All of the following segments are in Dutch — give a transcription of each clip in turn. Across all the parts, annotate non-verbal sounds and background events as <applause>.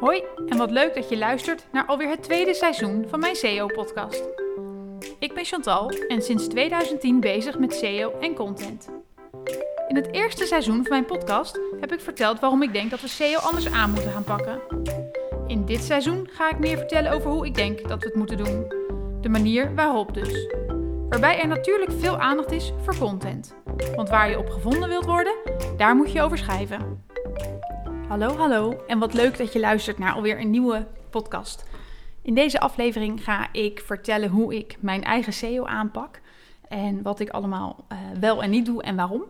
Hoi en wat leuk dat je luistert naar alweer het tweede seizoen van mijn SEO-podcast. Ik ben Chantal en sinds 2010 bezig met SEO en content. In het eerste seizoen van mijn podcast heb ik verteld waarom ik denk dat we SEO anders aan moeten gaan pakken. In dit seizoen ga ik meer vertellen over hoe ik denk dat we het moeten doen. De manier waarop dus. Waarbij er natuurlijk veel aandacht is voor content. Want waar je op gevonden wilt worden, daar moet je over schrijven. Hallo, hallo en wat leuk dat je luistert naar alweer een nieuwe podcast. In deze aflevering ga ik vertellen hoe ik mijn eigen SEO aanpak en wat ik allemaal uh, wel en niet doe en waarom.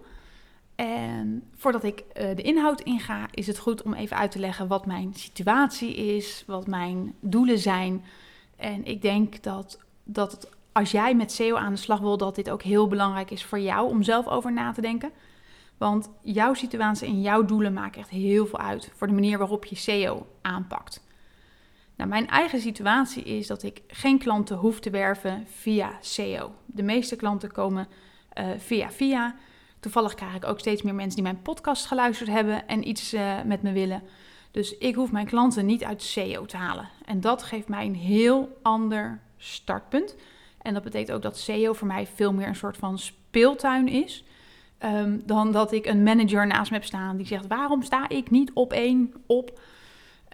En voordat ik uh, de inhoud inga, is het goed om even uit te leggen wat mijn situatie is, wat mijn doelen zijn. En ik denk dat, dat als jij met SEO aan de slag wil, dat dit ook heel belangrijk is voor jou om zelf over na te denken. Want jouw situatie en jouw doelen maken echt heel veel uit voor de manier waarop je SEO aanpakt. Nou, mijn eigen situatie is dat ik geen klanten hoef te werven via SEO. De meeste klanten komen uh, via via. Toevallig krijg ik ook steeds meer mensen die mijn podcast geluisterd hebben en iets uh, met me willen. Dus ik hoef mijn klanten niet uit SEO te halen. En dat geeft mij een heel ander startpunt. En dat betekent ook dat SEO voor mij veel meer een soort van speeltuin is. Um, dan dat ik een manager naast me heb staan die zegt: waarom sta ik niet op één op?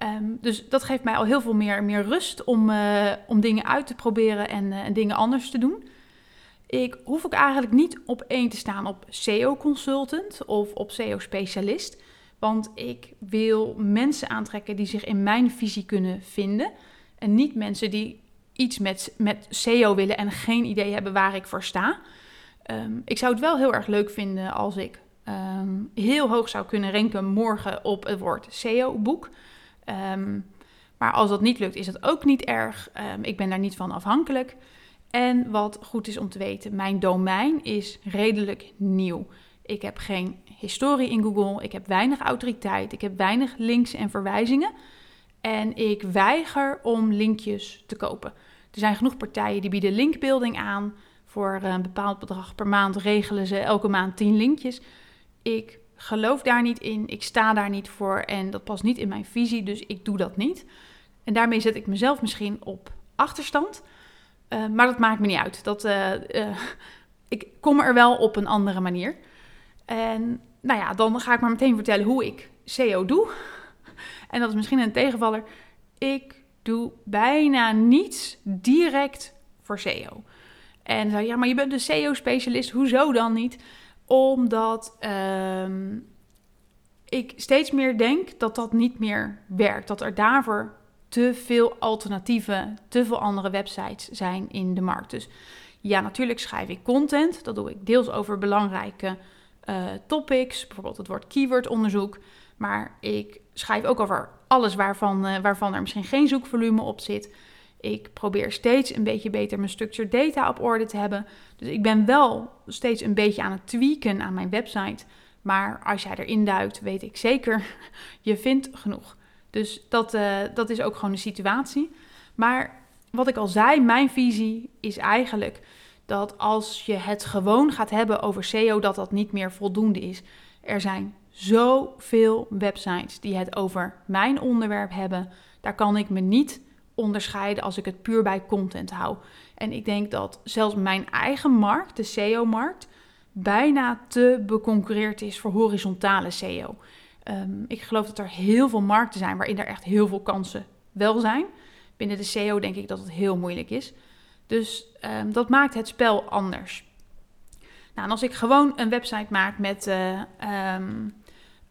Um, dus dat geeft mij al heel veel meer, meer rust om, uh, om dingen uit te proberen en, uh, en, dingen anders te doen. Ik hoef ook eigenlijk niet op één te staan op SEO-consultant of op SEO-specialist. Want ik wil mensen aantrekken die zich in mijn visie kunnen vinden. En niet mensen die iets met, met SEO willen en geen idee hebben waar ik voor sta. Um, ik zou het wel heel erg leuk vinden als ik um, heel hoog zou kunnen ranken morgen op het woord SEO-boek. Um, maar als dat niet lukt, is dat ook niet erg. ik ben daar niet van afhankelijk. En wat goed is om te weten, mijn domein is redelijk nieuw. Ik heb geen historie in Google, ik heb weinig autoriteit, ik heb weinig links en verwijzingen. En ik weiger om linkjes te kopen. Er zijn genoeg partijen die bieden linkbuilding aan. Voor een bepaald bedrag per maand regelen ze elke maand 10 linkjes. Ik geloof daar niet in, ik sta daar niet voor en dat past niet in mijn visie, dus ik doe dat niet. En daarmee zet ik mezelf misschien op achterstand, uh, maar dat maakt me niet uit. Dat, uh, ik kom er wel op een andere manier. En nou ja, dan ga ik maar meteen vertellen hoe ik SEO doe. <laughs> En dat is misschien een tegenvaller. Ik doe bijna niets direct voor SEO. En zei, ja, maar je bent een SEO-specialist, hoezo dan niet? Omdat um, ik steeds meer denk dat dat niet meer werkt. Dat er daarvoor te veel alternatieven, te veel andere websites zijn in de markt. Dus ja, natuurlijk schrijf ik content. Dat doe ik deels over belangrijke uh, topics, bijvoorbeeld het woord keywordonderzoek. Maar ik schrijf ook over alles waarvan, uh, waarvan er misschien geen zoekvolume op zit. Ik probeer steeds een beetje beter mijn structured data op orde te hebben. Dus ik ben wel steeds een beetje aan het tweaken aan mijn website. Maar als jij erin duikt, weet ik zeker, <laughs> je vindt genoeg. Dus dat, uh, dat is ook gewoon de situatie. Maar wat ik al zei, mijn visie is eigenlijk dat als je het gewoon gaat hebben over SEO, dat dat niet meer voldoende is. Er zijn zoveel websites die het over mijn onderwerp hebben. Daar kan ik me niet onderscheiden als ik het puur bij content hou. En ik denk dat zelfs mijn eigen markt, de SEO-markt, bijna te beconcurreerd is voor horizontale SEO. Um, ik geloof dat er heel veel markten zijn waarin er echt heel veel kansen wel zijn. Binnen de SEO denk ik dat het heel moeilijk is. Dus um, dat maakt het spel anders. Nou, en als ik gewoon een website maak met uh, um,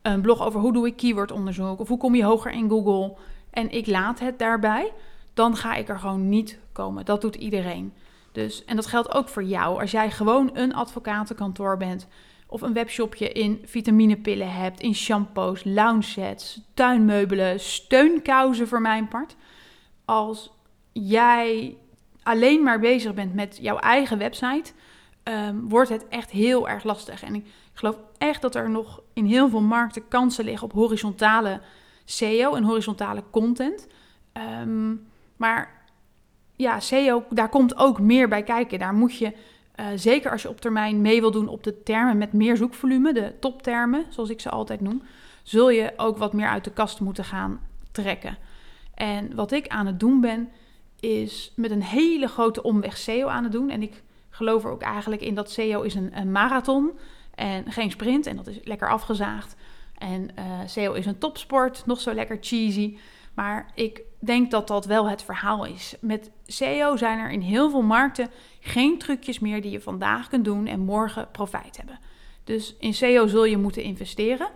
een blog over hoe doe ik keywordonderzoek of hoe kom je hoger in Google en ik laat het daarbij, dan ga ik er gewoon niet komen. Dat doet iedereen. Dus, en dat geldt ook voor jou. Als jij gewoon een advocatenkantoor bent of een webshopje in vitaminepillen hebt, in shampoos, lounge sets, tuinmeubelen, steunkousen voor mijn part. Als jij alleen maar bezig bent met jouw eigen website, um, wordt het echt heel erg lastig. En ik geloof echt dat er nog in heel veel markten kansen liggen op horizontale SEO en horizontale content. Um, maar ja, SEO, daar komt ook meer bij kijken. Daar moet je, uh, zeker als je op termijn mee wil doen op de termen met meer zoekvolume, de toptermen, zoals ik ze altijd noem, zul je ook wat meer uit de kast moeten gaan trekken. En wat ik aan het doen ben, is met een hele grote omweg SEO aan het doen. En ik geloof er ook eigenlijk in dat SEO is een, een marathon en geen sprint. En dat is lekker afgezaagd. En uh, SEO is een topsport, nog zo lekker cheesy. Maar ik denk dat dat wel het verhaal is. Met SEO zijn er in heel veel markten geen trucjes meer die je vandaag kunt doen en morgen profijt hebben. Dus in SEO zul je moeten investeren.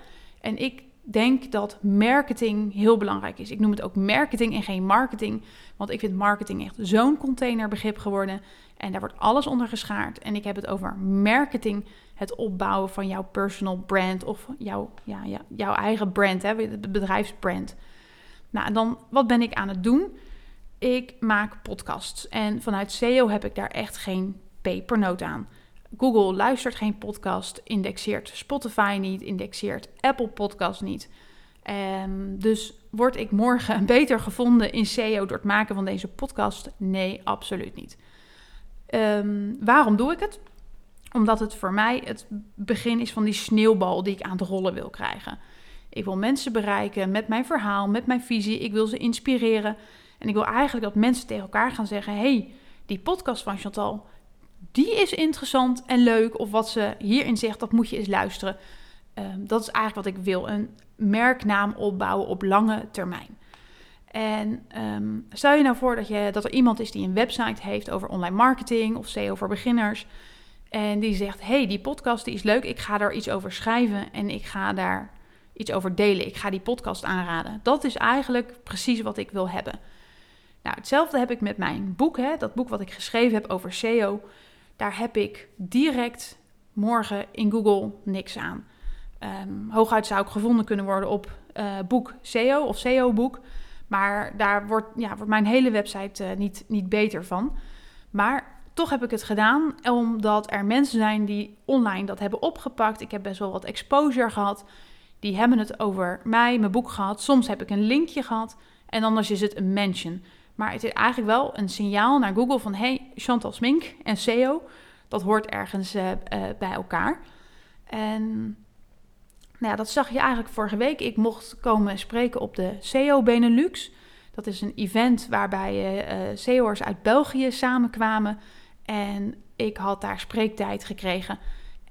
En ik denk dat marketing heel belangrijk is. Ik noem het ook marketing en geen marketing. Want ik vind marketing echt zo'n containerbegrip geworden. En daar wordt alles onder geschaard. En ik heb het over marketing, het opbouwen van jouw personal brand of jouw, ja, ja, jouw eigen brand, hè, bedrijfsbrand. Nou, dan wat ben ik aan het doen? Ik maak podcasts. En vanuit SEO heb ik daar echt geen pepernoot aan. Google luistert geen podcast, indexeert Spotify niet, indexeert Apple Podcast niet. Um, dus word ik morgen <laughs> beter gevonden in SEO door het maken van deze podcast? Nee, absoluut niet. Um, waarom doe ik het? Omdat het voor mij het begin is van die sneeuwbal die ik aan het rollen wil krijgen. Ik wil mensen bereiken met mijn verhaal, met mijn visie. Ik wil ze inspireren. En ik wil eigenlijk dat mensen tegen elkaar gaan zeggen: hey, die podcast van Chantal, die is interessant en leuk. Of wat ze hierin zegt, dat moet je eens luisteren. Um, dat is eigenlijk wat ik wil: een merknaam opbouwen op lange termijn. En um, stel je nou voor dat, je, dat er iemand is die een website heeft over online marketing of SEO voor beginners. En die zegt: hey, die podcast die is leuk. Ik ga daar iets over schrijven en ik ga daar iets over delen. Ik ga die podcast aanraden. Dat is eigenlijk precies wat ik wil hebben. Nou, hetzelfde heb ik met mijn boek, hè, dat boek wat ik geschreven heb over SEO. Daar heb ik direct morgen in Google niks aan. Um, hooguit zou ik gevonden kunnen worden op uh, boek SEO of SEO-boek. Maar daar wordt, ja, wordt mijn hele website uh, niet, niet beter van. Maar toch heb ik het gedaan omdat er mensen zijn die online dat hebben opgepakt. Ik heb best wel wat exposure gehad. Die hebben het over mij, mijn boek gehad. Soms heb ik een linkje gehad. En anders is het een mention. Maar het is eigenlijk wel een signaal naar Google van... hey, Chantal Smink en SEO, dat hoort ergens uh, uh, bij elkaar. En nou ja, dat zag je eigenlijk vorige week. Ik mocht komen spreken op de SEO Benelux. Dat is een event waarbij uh, SEO'ers uit België samenkwamen. En ik had daar spreektijd gekregen.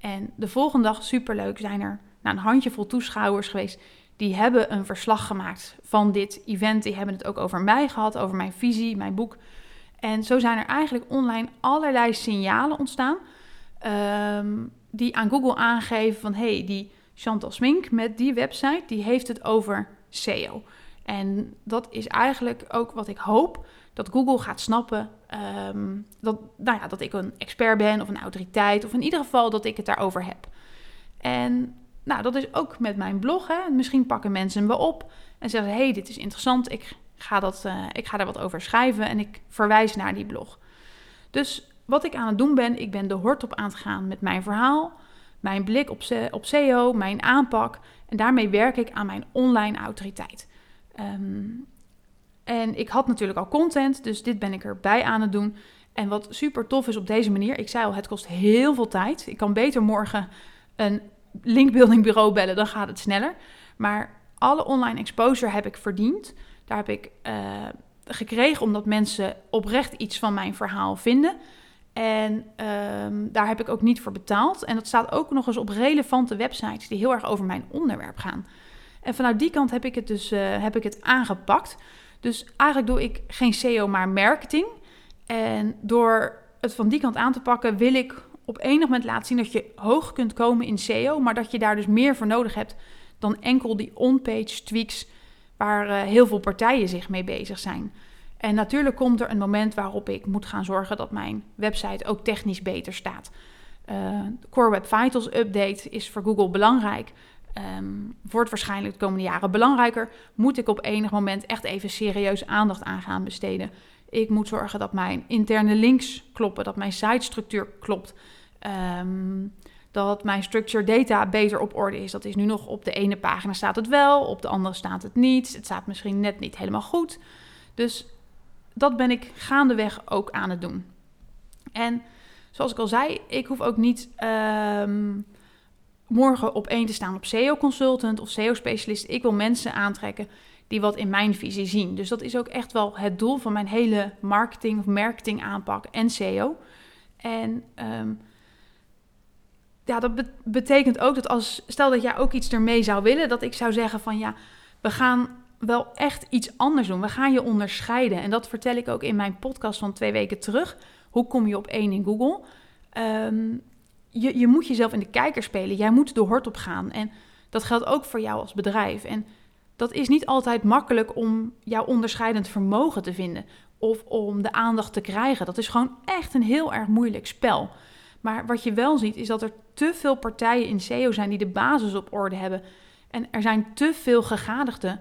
En de volgende dag, superleuk, zijn er nou, een handjevol toeschouwers geweest. Die hebben een verslag gemaakt van dit event. Die hebben het ook over mij gehad, over mijn visie, mijn boek. En zo zijn er eigenlijk online allerlei signalen ontstaan. Um, die aan Google aangeven van hey, die Chantal Smink met die website, die heeft het over SEO. En dat is eigenlijk ook wat ik hoop dat Google gaat snappen um, dat, nou ja, dat ik een expert ben of een autoriteit, of in ieder geval dat ik het daarover heb. En nou, dat is ook met mijn blog. Hè. Misschien pakken mensen me op en zeggen: hey, dit is interessant. Ik ga, dat, uh, ik ga daar wat over schrijven en ik verwijs naar die blog. Dus wat ik aan het doen ben, ik ben de hort op aan het gaan met mijn verhaal, mijn blik op, op SEO, mijn aanpak. En daarmee werk ik aan mijn online autoriteit. Um, en ik had natuurlijk al content, dus dit ben ik erbij aan het doen. En wat super tof is op deze manier, ik zei al, het kost heel veel tijd. Ik kan beter morgen een linkbuilding bureau bellen, dan gaat het sneller. Maar alle online exposure heb ik verdiend. Daar heb ik uh, gekregen omdat mensen oprecht iets van mijn verhaal vinden. En um, daar heb ik ook niet voor betaald. En dat staat ook nog eens op relevante websites die heel erg over mijn onderwerp gaan. En vanuit die kant heb ik het dus uh, heb ik het aangepakt. Dus eigenlijk doe ik geen SEO, maar marketing. En door het van die kant aan te pakken, wil ik op enig moment laten zien dat je hoog kunt komen in SEO, maar dat je daar dus meer voor nodig hebt dan enkel die on-page tweaks waar uh, heel veel partijen zich mee bezig zijn. En natuurlijk komt er een moment waarop ik moet gaan zorgen dat mijn website ook technisch beter staat. Uh, Core Web Vitals update is voor Google belangrijk. Um, wordt waarschijnlijk de komende jaren belangrijker. Moet ik op enig moment echt even serieus aandacht aan gaan besteden. Ik moet zorgen dat mijn interne links kloppen, dat mijn sitestructuur klopt. Um, dat mijn structure data beter op orde is. Dat is nu nog op de ene pagina staat het wel, op de andere staat het niet. Het staat misschien net niet helemaal goed. Dus dat ben ik gaandeweg ook aan het doen. En zoals ik al zei, ik hoef ook niet um, morgen op één te staan op SEO consultant of SEO specialist. Ik wil mensen aantrekken die wat in mijn visie zien. Dus dat is ook echt wel het doel van mijn hele marketing of marketing aanpak en SEO. En ehm, ja, dat betekent ook dat als, stel dat jij ook iets ermee zou willen, dat ik zou zeggen van ja, we gaan wel echt iets anders doen. We gaan je onderscheiden. En dat vertel ik ook in mijn podcast van twee weken terug. Hoe kom je op één in Google? Ehm, je, je moet jezelf in de kijker spelen. Jij moet de hort op gaan. En dat geldt ook voor jou als bedrijf. En dat is niet altijd makkelijk om jouw onderscheidend vermogen te vinden. Of om de aandacht te krijgen. Dat is gewoon echt een heel erg moeilijk spel. Maar wat je wel ziet is dat er te veel partijen in SEO zijn die de basis op orde hebben. En er zijn te veel gegadigden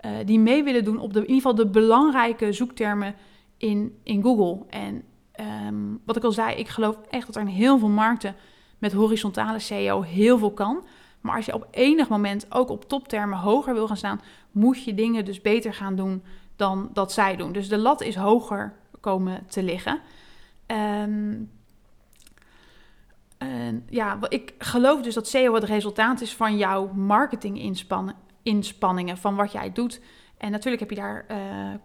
uh, die mee willen doen op de, in ieder geval de belangrijke zoektermen in, in Google. En ehm, wat ik al zei, ik geloof echt dat er in heel veel markten met horizontale SEO heel veel kan. Maar als je op enig moment ook op toptermen hoger wil gaan staan, moet je dingen dus beter gaan doen dan dat zij doen. Dus de lat is hoger komen te liggen. En ja, ik geloof dus dat SEO het resultaat is van jouw marketinginspanningen, van wat jij doet. En natuurlijk heb je daar uh,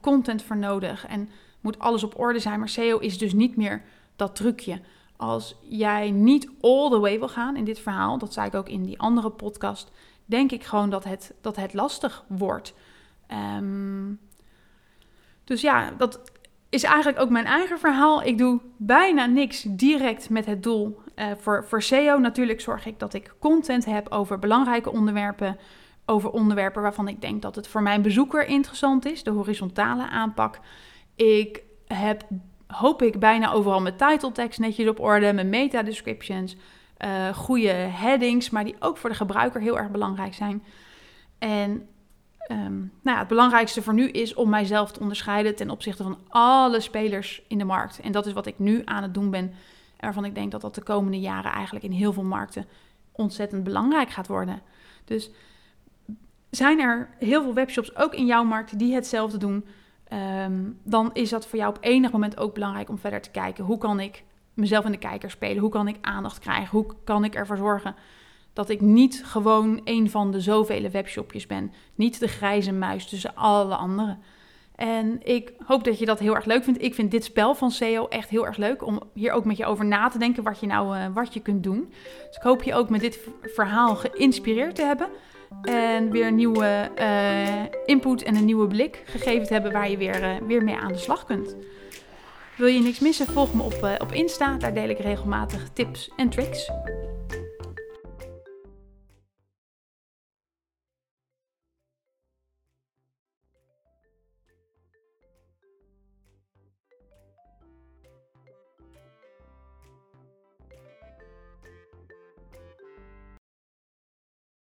content voor nodig en moet alles op orde zijn. Maar SEO is dus niet meer dat trucje. Als jij niet all the way wil gaan in dit verhaal, dat zei ik ook in die andere podcast, denk ik gewoon dat het, dat het lastig wordt. Um, dus ja, dat is eigenlijk ook mijn eigen verhaal. Ik doe bijna niks direct met het doel uh, voor, voor SEO. Natuurlijk zorg ik dat ik content heb over belangrijke onderwerpen. Over onderwerpen waarvan ik denk dat het voor mijn bezoeker interessant is. De horizontale aanpak. Ik heb, hoop ik, bijna overal mijn title text netjes op orde. Mijn meta descriptions. Uh, goede headings, maar die ook voor de gebruiker heel erg belangrijk zijn. En Um, nou ja, het belangrijkste voor nu is om mijzelf te onderscheiden ten opzichte van alle spelers in de markt. En dat is wat ik nu aan het doen ben. En waarvan ik denk dat dat de komende jaren eigenlijk in heel veel markten ontzettend belangrijk gaat worden. Dus zijn er heel veel webshops, ook in jouw markt, die hetzelfde doen, um, dan is dat voor jou op enig moment ook belangrijk om verder te kijken. Hoe kan ik mezelf in de kijker spelen? Hoe kan ik aandacht krijgen? Hoe kan ik ervoor zorgen dat ik niet gewoon een van de zoveel webshopjes ben. Niet de grijze muis tussen alle anderen. En ik hoop dat je dat heel erg leuk vindt. Ik vind dit spel van SEO echt heel erg leuk om hier ook met je over na te denken wat je nou uh, wat je kunt doen. Dus ik hoop je ook met dit verhaal geïnspireerd te hebben. En weer een nieuwe uh, input en een nieuwe blik gegeven te hebben waar je weer, uh, weer mee aan de slag kunt. Wil je niks missen? Volg me op, op Insta. Daar deel ik regelmatig tips en tricks.